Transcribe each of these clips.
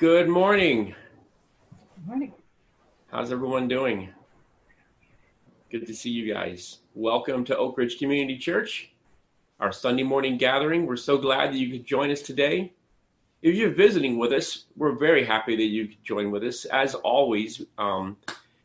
Good morning. Good morning. How's everyone doing? Good to see you guys. Welcome to Oak Ridge Community Church, our Sunday morning gathering. We're so glad that you could join us today. If you're visiting with us, we're very happy that you could join with us. As always, um,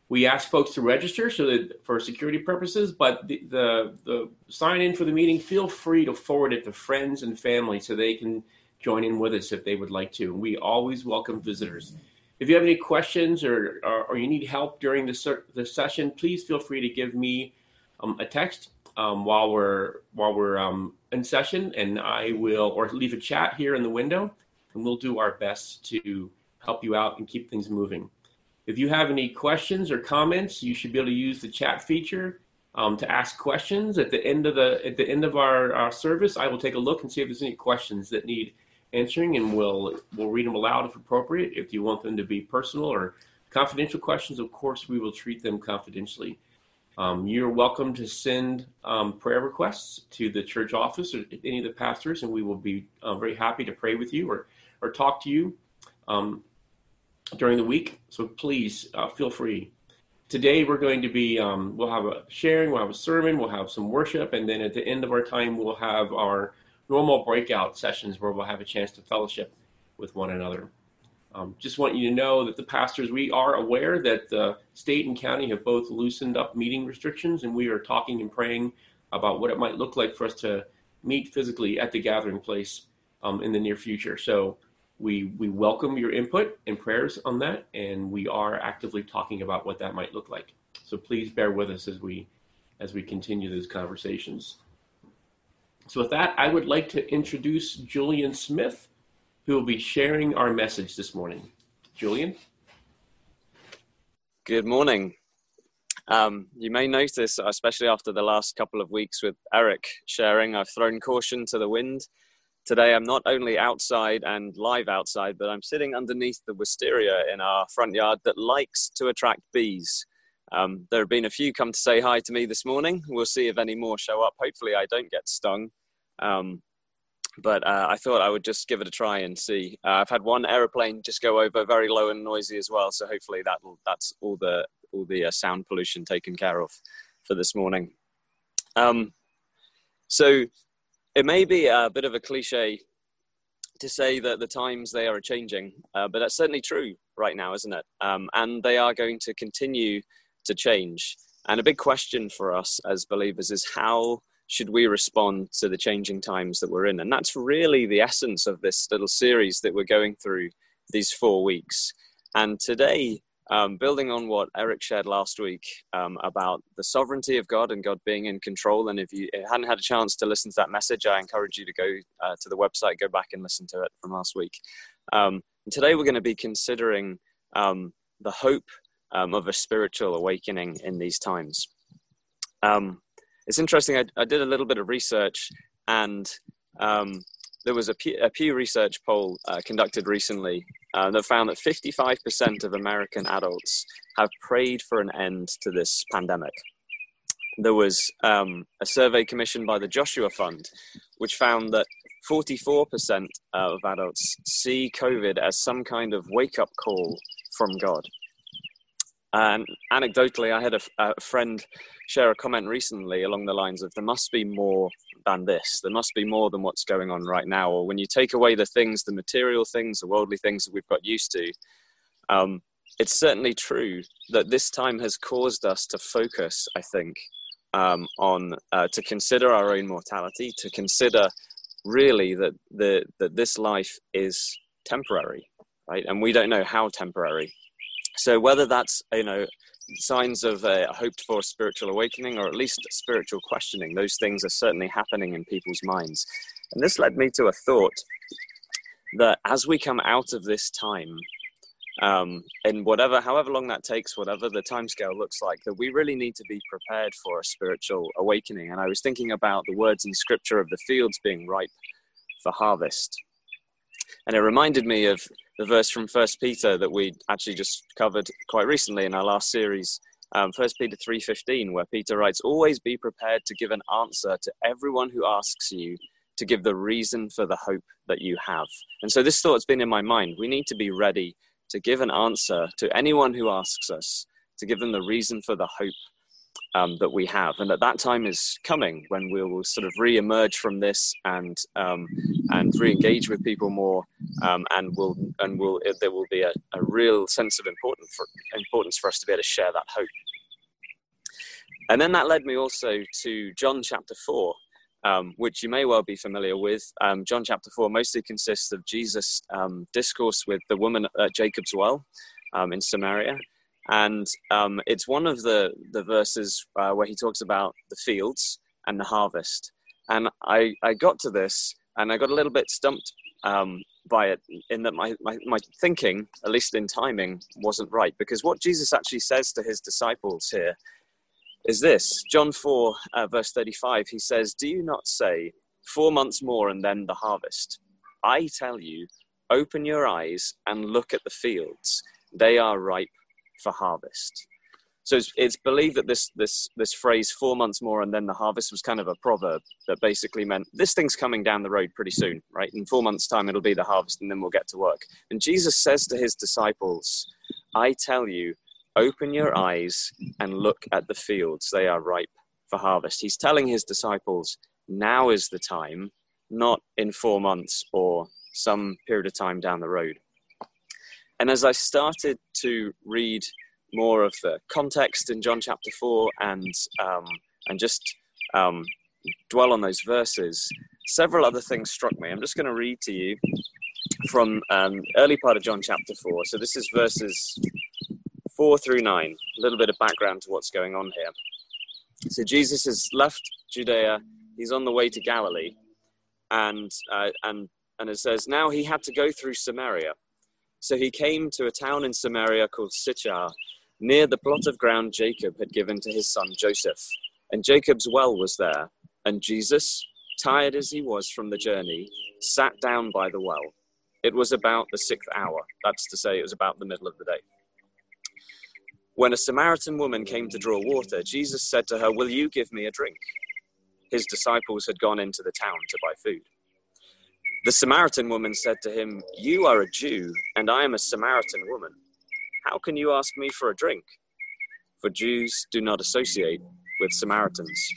we ask folks to register so that for security purposes, but the, the, the sign in for the meeting, feel free to forward it to friends and family so they can join in with us if they would like to. We always welcome visitors. If you have any questions or, or, or you need help during the, the session, please feel free to give me um, a text um, while we're while we're um, in session, and I will or leave a chat here in the window, and we'll do our best to help you out and keep things moving. If you have any questions or comments, you should be able to use the chat feature um, to ask questions at the end of the at the end of our, our service. I will take a look and see if there's any questions that need answering, and we'll we'll read them aloud if appropriate. If you want them to be personal or confidential questions, of course, we will treat them confidentially. Um, you're welcome to send um, prayer requests to the church office or any of the pastors, and we will be uh, very happy to pray with you or or talk to you. Um, during the week. So please uh, feel free. Today we're going to be um, we'll have a sharing, we'll have a sermon, we'll have some worship, and then at the end of our time we'll have our normal breakout sessions where we'll have a chance to fellowship with one another. Um, just want you to know that the pastors we are aware that the state and county have both loosened up meeting restrictions, and we are talking and praying about what it might look like for us to meet physically at the gathering place um, in the near future. So we we welcome your input and prayers on that, and we are actively talking about what that might look like. So please bear with us as we as we continue those conversations. So with that, I would like to introduce Julian Smith, who will be sharing our message this morning. Julian. Good morning. Um, you may notice, especially after the last couple of weeks with Eric sharing, I've thrown caution to the wind Today, I'm not only outside and live outside, but I'm sitting underneath the wisteria in our front yard that likes to attract bees. Um, there have been a few come to say hi to me this morning. We'll see if any more show up. Hopefully, I don't get stung. Um, but uh, I thought I would just give it a try and see. Uh, I've had one aeroplane just go over, very low and noisy as well. So hopefully that that's all the all the uh, sound pollution taken care of for this morning. Um, so it may be a bit of a cliche to say that the times they are changing, uh, but that's certainly true right now, isn't it? Um, and they are going to continue to change. And a big question for us as believers is how should we respond to the changing times that we're in? And that's really the essence of this little series that we're going through these four weeks. And today, um, building on what Eric shared last week um, about the sovereignty of God and God being in control. And if you hadn't had a chance to listen to that message, I encourage you to go uh, to the website, go back and listen to it from last week. Um, today we're going to be considering um, the hope um, of a spiritual awakening in these times. Um, it's interesting, I, I, did a little bit of research and there was a Pew, a Pew Research poll uh, conducted recently uh, that found that 55% of American adults have prayed for an end to this pandemic. There was um, a survey commissioned by the Joshua Fund, which found that 44% of adults see COVID as some kind of wake up call from God. And anecdotally, I had a, a friend share a comment recently along the lines of there must be more than this. There must be more than what's going on right now. Or when you take away the things, the material things, the worldly things that we've got used to, um, it's certainly true that this time has caused us to focus, I think, um, on uh, to consider our own mortality, to consider really that the that this life is temporary, right? And we don't know how temporary. So whether that's you know signs of a hoped for spiritual awakening or at least spiritual questioning. Those things are certainly happening in people's minds. And this led me to a thought that as we come out of this time, um, and whatever, however long that takes, whatever the timescale looks like, that we really need to be prepared for a spiritual awakening. And I was thinking about the words in scripture of the fields being ripe for harvest. And it reminded me of the verse from First Peter that we actually just covered quite recently in our last series, um, First Peter three fifteen, where Peter writes, "Always be prepared to give an answer to everyone who asks you to give the reason for the hope that you have. And so this thought's been in my mind. We need to be ready to give an answer to anyone who asks us, to give them the reason for the hope um, that we have, and that that time is coming when we will sort of re-emerge from this and um, and re-engage with people more, um, and will and will there will be a, a real sense of importance for, importance for us to be able to share that hope. And then that led me also to John chapter four, um, which you may well be familiar with. Um, John chapter 4 mostly consists of Jesus' um, discourse with the woman at Jacob's well in Samaria. And um, it's one of the, the verses uh, where he talks about the fields and the harvest. And I, I got to this and I got a little bit stumped um, by it in that my, my, my thinking, at least in timing, wasn't right. Because what Jesus actually says to his disciples here is this John 4, uh, verse 35. He says, Do you not say, Four months more and then the harvest? I tell you, open your eyes and look at the fields. They are ripe for harvest. So it's, it's, believed that this, this, this phrase, four months more and then the harvest, was kind of a proverb that basically meant this thing's coming down the road pretty soon, right? In four months' time, it'll be the harvest and then we'll get to work. And Jesus says to his disciples, I tell you, open your eyes and look at the fields. They are ripe for harvest. He's telling his disciples, now is the time, not in four months or some period of time down the road. And as I started to read more of the context in John chapter 4 and, um, and just um, dwell on those verses, several other things struck me. I'm just going to read to you from um, early part of John chapter 4. So this is verses 4 through 9, a little bit of background to what's going on here. So Jesus has left Judea, he's on the way to Galilee, and, uh, and, and it says, Now he had to go through Samaria. So he came to a town in Samaria called Sychar, near the plot of ground Jacob had given to his son Joseph. And Jacob's well was there. And Jesus, tired as he was from the journey, sat down by the well. It was about the sixth hour. That's to say, it was about the middle of the day. When a Samaritan woman came to draw water, Jesus said to her, Will you give me a drink? His disciples had gone into the town to buy food. The Samaritan woman said to him, You are a Jew, and I am a Samaritan woman. How can you ask me for a drink? For Jews do not associate with Samaritans.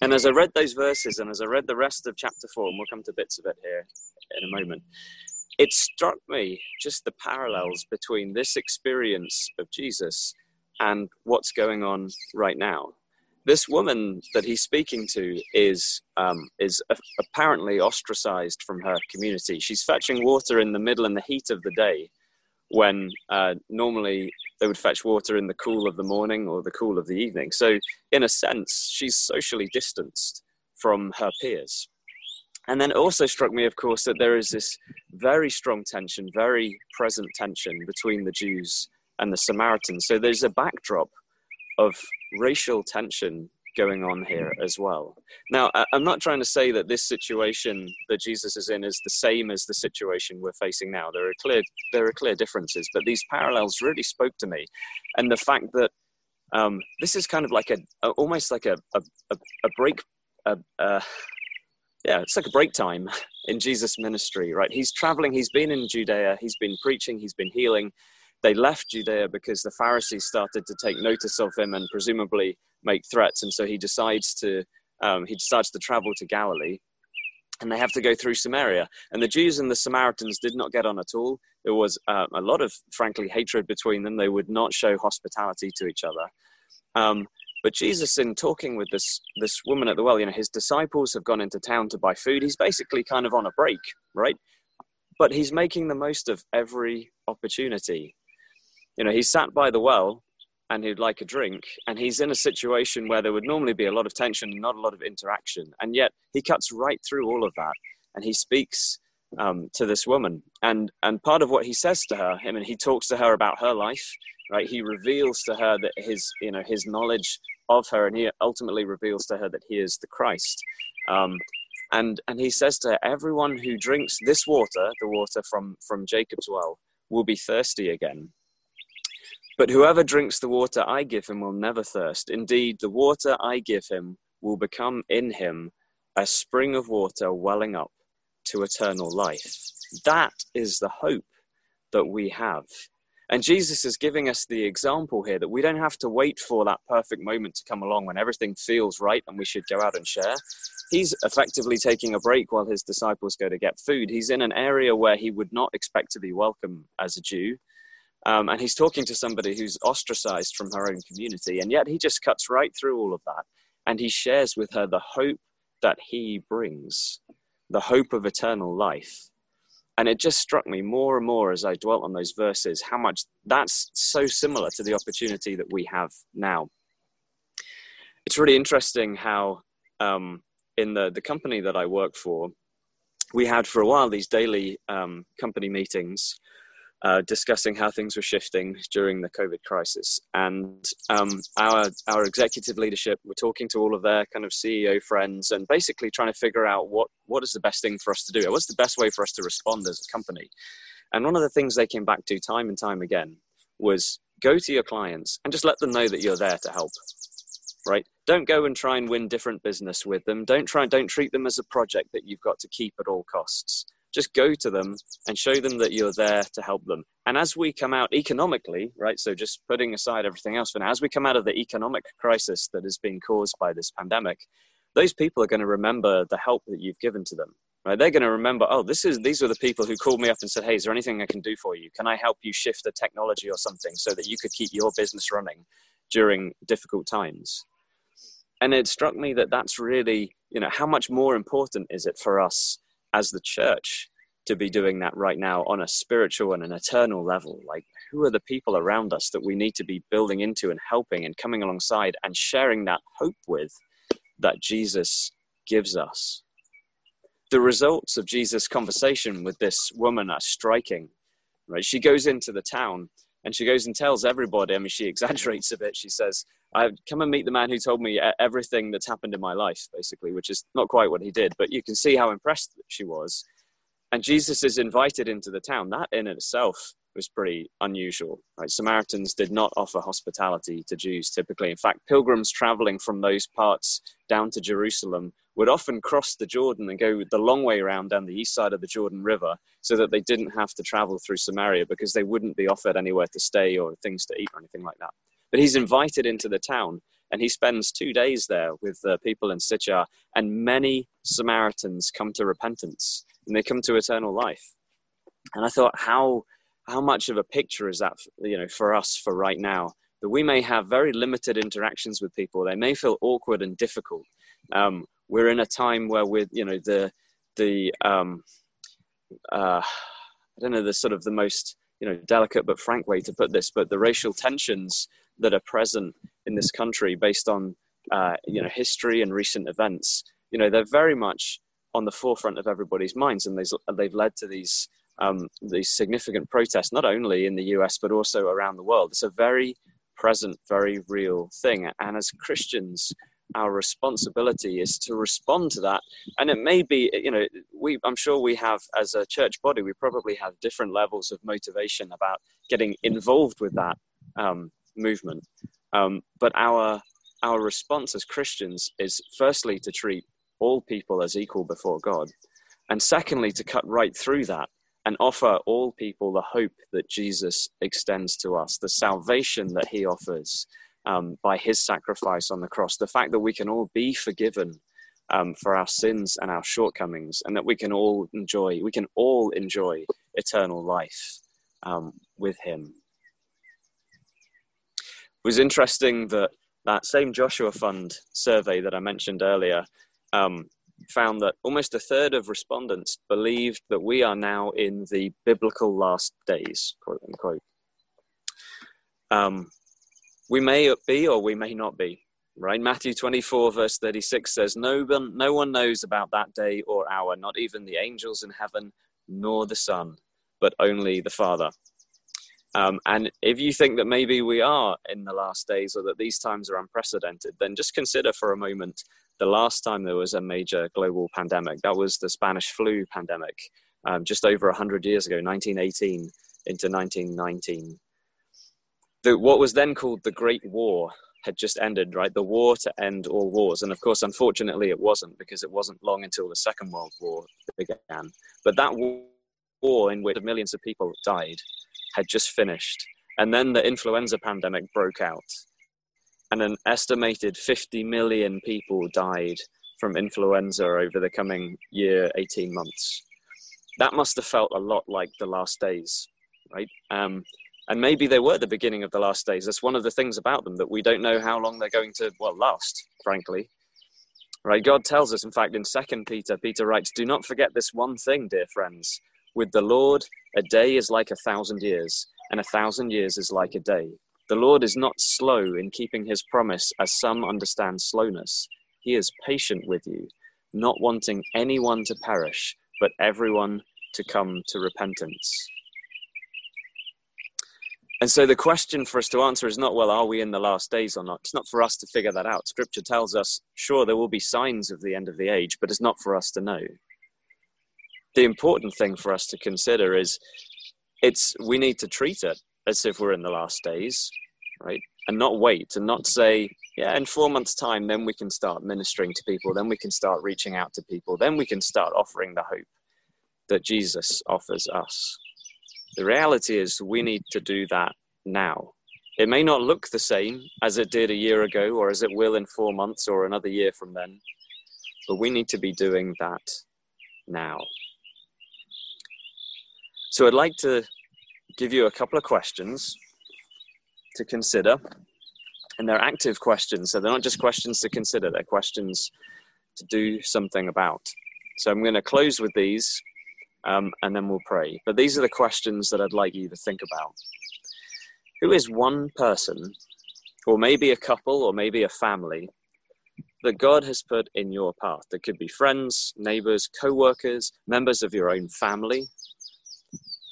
And as I read those verses, and as I read the rest of chapter 4, and we'll come to bits of it here in a moment, it struck me just the parallels between this experience of Jesus and what's going on right now this woman that he's speaking to is um, is apparently ostracized from her community. She's fetching water in the middle in the heat of the day, when uh, normally they would fetch water in the cool of the morning or the cool of the evening. So, in a sense, she's socially distanced from her peers. And then it also struck me, of course, that there is this very strong tension, very present tension between the Jews and the Samaritans. So there's a backdrop of racial tension going on here as well. Now, I'm not trying to say that this situation that Jesus is in is the same as the situation we're facing now. There are clear there are clear differences, but these parallels really spoke to me, and the fact that um, this is kind of like a, almost like a a, a break. A, a, yeah, it's like a break time in Jesus' ministry, right? He's traveling, he's been in Judea, he's been preaching, he's been healing, they left Judea because the Pharisees started to take notice of him and presumably make threats, and so he decides to um, he decides to travel to Galilee, and they have to go through Samaria. And the Jews and the Samaritans did not get on at all. There was uh, a lot of, frankly, hatred between them. They would not show hospitality to each other. Um, but Jesus, in talking with this this woman at the well, you know, his disciples have gone into town to buy food. He's basically kind of on a break, right? But he's making the most of every opportunity you know, he's sat by the well and he'd like a drink, and he's in a situation where there would normally be a lot of tension and not a lot of interaction, and yet he cuts right through all of that, and he speaks um, to this woman, and and part of what he says to her, I mean, he talks to her about her life, right? He reveals to her that his you know his knowledge of her, and he ultimately reveals to her that he is the Christ. Um, and and he says to her, everyone who drinks this water, the water from from Jacob's well, will be thirsty again. But whoever drinks the water I give him will never thirst. Indeed, the water I give him will become in him a spring of water welling up to eternal life. That is the hope that we have. And Jesus is giving us the example here that we don't have to wait for that perfect moment to come along when everything feels right and we should go out and share. He's effectively taking a break while his disciples go to get food. He's in an area where he would not expect to be welcome as a Jew. Um, and he's talking to somebody who's ostracized from her own community. And yet he just cuts right through all of that. And he shares with her the hope that he brings, the hope of eternal life. And it just struck me more and more as I dwelt on those verses how much that's so similar to the opportunity that we have now. It's really interesting how um, in the, the company that I work for, we had for a while these daily um, company meetings uh, discussing how things were shifting during the COVID crisis. And um, our our executive leadership were talking to all of their kind of CEO friends and basically trying to figure out what what is the best thing for us to do. What's the best way for us to respond as a company? And one of the things they came back to time and time again was go to your clients and just let them know that you're there to help. Right? Don't go and try and win different business with them. Don't try don't treat them as a project that you've got to keep at all costs just go to them and show them that you're there to help them. And as we come out economically, right, so just putting aside everything else for now, as we come out of the economic crisis that is being caused by this pandemic, those people are going to remember the help that you've given to them. Right? They're going to remember, oh, this is these are the people who called me up and said, hey, is there anything I can do for you? Can I help you shift the technology or something so that you could keep your business running during difficult times? And it struck me that that's really, you know, how much more important is it for us as the church to be doing that right now on a spiritual and an eternal level. Like, who are the people around us that we need to be building into and helping and coming alongside and sharing that hope with that Jesus gives us? The results of Jesus' conversation with this woman are striking. Right? She goes into the town and she goes and tells everybody. I mean, she exaggerates a bit. She says, I come and meet the man who told me everything that's happened in my life, basically, which is not quite what he did, but you can see how impressed she was. And Jesus is invited into the town. That in itself was pretty unusual. Right? Samaritans did not offer hospitality to Jews typically. In fact, pilgrims traveling from those parts down to Jerusalem would often cross the Jordan and go the long way around down the east side of the Jordan River so that they didn't have to travel through Samaria because they wouldn't be offered anywhere to stay or things to eat or anything like that. But he's invited into the town and he spends two days there with the people in Sychar, and many Samaritans come to repentance and they come to eternal life. And I thought, how how much of a picture is that, you know, for us for right now? That we may have very limited interactions with people. They may feel awkward and difficult. Um, we're in a time where with you know the the um, uh, I don't know the sort of the most you know delicate but frank way to put this, but the racial tensions that are present in this country based on uh, you know history and recent events, you know they're very much on the forefront of everybody's minds, and they've led to these um, these significant protests not only in the US but also around the world. It's a very present, very real thing, and as Christians, our responsibility is to respond to that and it may be you know we i'm sure we have as a church body we probably have different levels of motivation about getting involved with that um, movement um, but our our response as christians is firstly to treat all people as equal before god and secondly to cut right through that and offer all people the hope that jesus extends to us the salvation that he offers um, by his sacrifice on the cross. The fact that we can all be forgiven um, for our sins and our shortcomings, and that we can all enjoy, we can all enjoy eternal life um, with him. It was interesting that that same Joshua Fund survey that I mentioned earlier um, found that almost a third of respondents believed that we are now in the biblical last days, quote unquote. Um, we may be or we may not be right matthew 24 verse 36 says no one no one knows about that day or hour not even the angels in heaven nor the son but only the father um, and if you think that maybe we are in the last days or that these times are unprecedented then just consider for a moment the last time there was a major global pandemic that was the spanish flu pandemic um, just over 100 years ago 1918 into 1919 the, what was then called the Great War had just ended, right? The war to end all wars. And of course, unfortunately, it wasn't because it wasn't long until the Second World War began. But that war in which millions of people died had just finished. And then the influenza pandemic broke out. And an estimated 50 million people died from influenza over the coming year, 18 months. That must have felt a lot like the last days, right? Um, and maybe they were the beginning of the last days. That's one of the things about them that we don't know how long they're going to, well, last, frankly. Right? God tells us, in fact, in Second Peter, Peter writes, Do not forget this one thing, dear friends. With the Lord, a day is like a thousand years, and a thousand years is like a day. The Lord is not slow in keeping his promise, as some understand slowness. He is patient with you, not wanting anyone to perish, but everyone to come to repentance. And so the question for us to answer is not, well, are we in the last days or not? It's not for us to figure that out. Scripture tells us, sure, there will be signs of the end of the age, but it's not for us to know. The important thing for us to consider is it's we need to treat it as if we're in the last days, right? And not wait and not say, yeah, in four months' time, then we can start ministering to people, then we can start reaching out to people, then we can start offering the hope that Jesus offers us. The reality is, we need to do that now. It may not look the same as it did a year ago or as it will in four months or another year from then, but we need to be doing that now. So I'd like to give you a couple of questions to consider. And they're active questions, so they're not just questions to consider, they're questions to do something about. So I'm going to close with these um, and then we'll pray. But these are the questions that I'd like you to think about. Who is one person, or maybe a couple, or maybe a family, that God has put in your path? That could be friends, neighbors, co workers, members of your own family.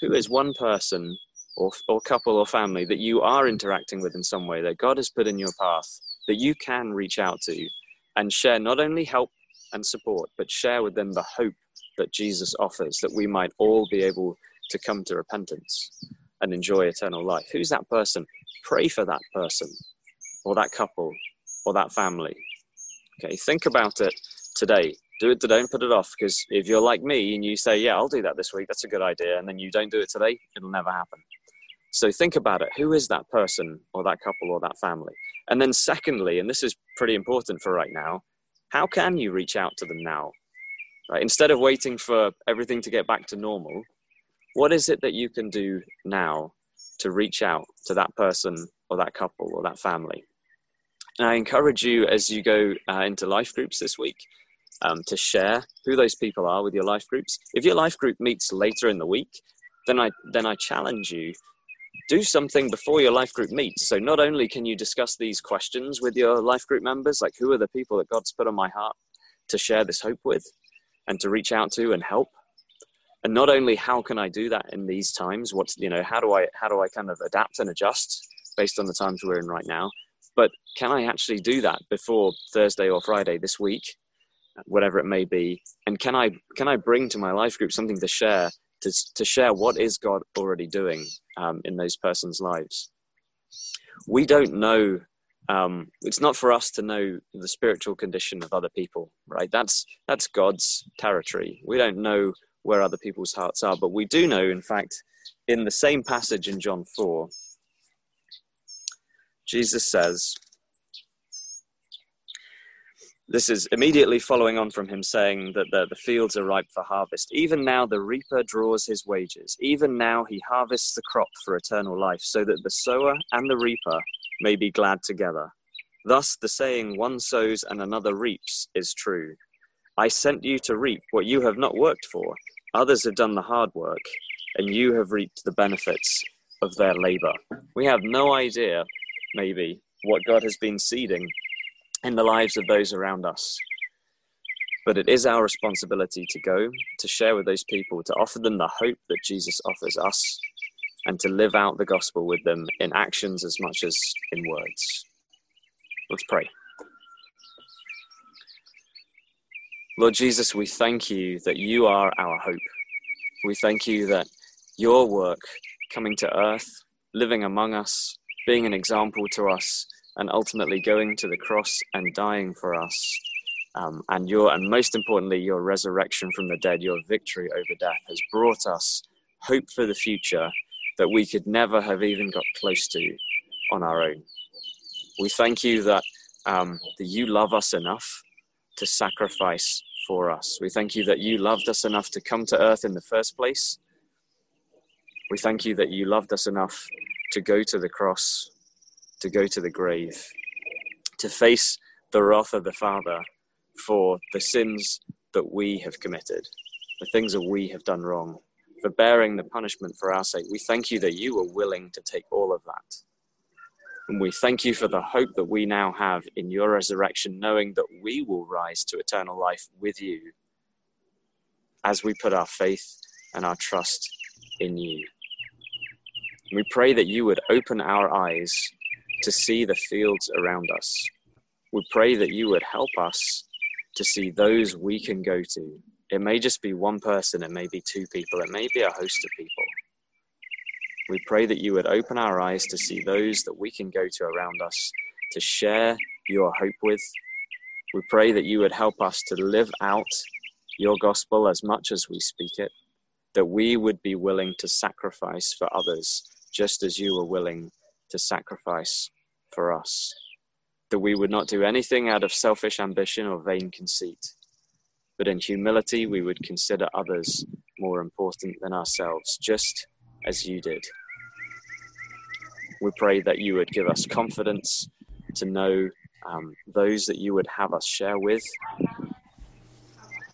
Who is one person, or, or couple, or family that you are interacting with in some way that God has put in your path that you can reach out to and share not only help and support, but share with them the hope that Jesus offers, that we might all be able to come to repentance and enjoy eternal life. Who's that person? Pray for that person or that couple or that family. Okay, think about it today. Do it today and put it off because if you're like me and you say, Yeah, I'll do that this week, that's a good idea, and then you don't do it today, it'll never happen. So think about it. Who is that person or that couple or that family? And then, secondly, and this is pretty important for right now, how can you reach out to them now? Right? Instead of waiting for everything to get back to normal, what is it that you can do now to reach out to that person or that couple or that family? And I encourage you as you go uh, into life groups this week um, to share who those people are with your life groups. If your life group meets later in the week, then I then I challenge you do something before your life group meets. So not only can you discuss these questions with your life group members, like who are the people that God's put on my heart to share this hope with, and to reach out to and help and not only how can i do that in these times what's you know how do i how do i kind of adapt and adjust based on the times we're in right now but can i actually do that before thursday or friday this week whatever it may be and can i can i bring to my life group something to share to, to share what is god already doing um, in those persons lives? We don't know um, it's not for us to know the spiritual condition of other people right? That's that's god's territory. We don't know where other people's hearts are but we do know in fact in the same passage in john 4 jesus says this is immediately following on from him saying that the, the fields are ripe for harvest. Even now, the reaper draws his wages. Even now, he harvests the crop for eternal life, so that the sower and the reaper may be glad together. Thus, the saying, one sows and another reaps, is true. I sent you to reap what you have not worked for. Others have done the hard work, and you have reaped the benefits of their labor. We have no idea, maybe, what God has been seeding in the lives of those around us. But it is our responsibility to go, to share with those people, to offer them the hope that Jesus offers us, and to live out the gospel with them in actions as much as in words. Let's pray. Lord Jesus, we thank you that you are our hope. We thank you that your work coming to earth, living among us, being an example to us, and ultimately going to the cross and dying for us. Um, and your, and most importantly, your resurrection from the dead, your victory over death has brought us hope for the future that we could never have even got close to on our own. We thank you that, um, that you love us enough to sacrifice for us. We thank you that you loved us enough to come to earth in the first place. We thank you that you loved us enough to go to the cross, to go to the grave, to face the wrath of the Father for the sins that we have committed, the things that we have done wrong, for bearing the punishment for our sake. We thank you that you were willing to take all of that. And we thank you for the hope that we now have in your resurrection, knowing that we will rise to eternal life with you as we put our faith and our trust in you. We pray that you would open our eyes to see the fields around us. We pray that you would help us to see those we can go to. It may just be one person, it may be two people, it may be a host of people. We pray that you would open our eyes to see those that we can go to around us to share your hope with. We pray that you would help us to live out your gospel as much as we speak it, that we would be willing to sacrifice for others just as you were willing to sacrifice for us, that we would not do anything out of selfish ambition or vain conceit, but in humility we would consider others more important than ourselves, just as you did. We pray that you would give us confidence to know um, those that you would have us share with.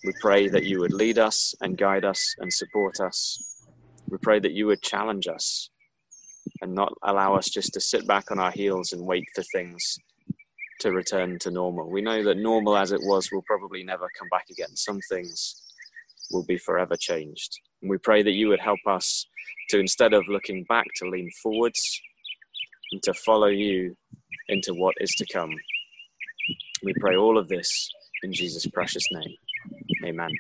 We pray that you would lead us and guide us and support us. We pray that you would challenge us and not allow us just to sit back on our heels and wait for things to return to normal. We know that normal as it was will probably never come back again. Some things will be forever changed. And we pray that you would help us to instead of looking back, to lean forwards and to follow you into what is to come. We pray all of this in Jesus' precious name. Amen.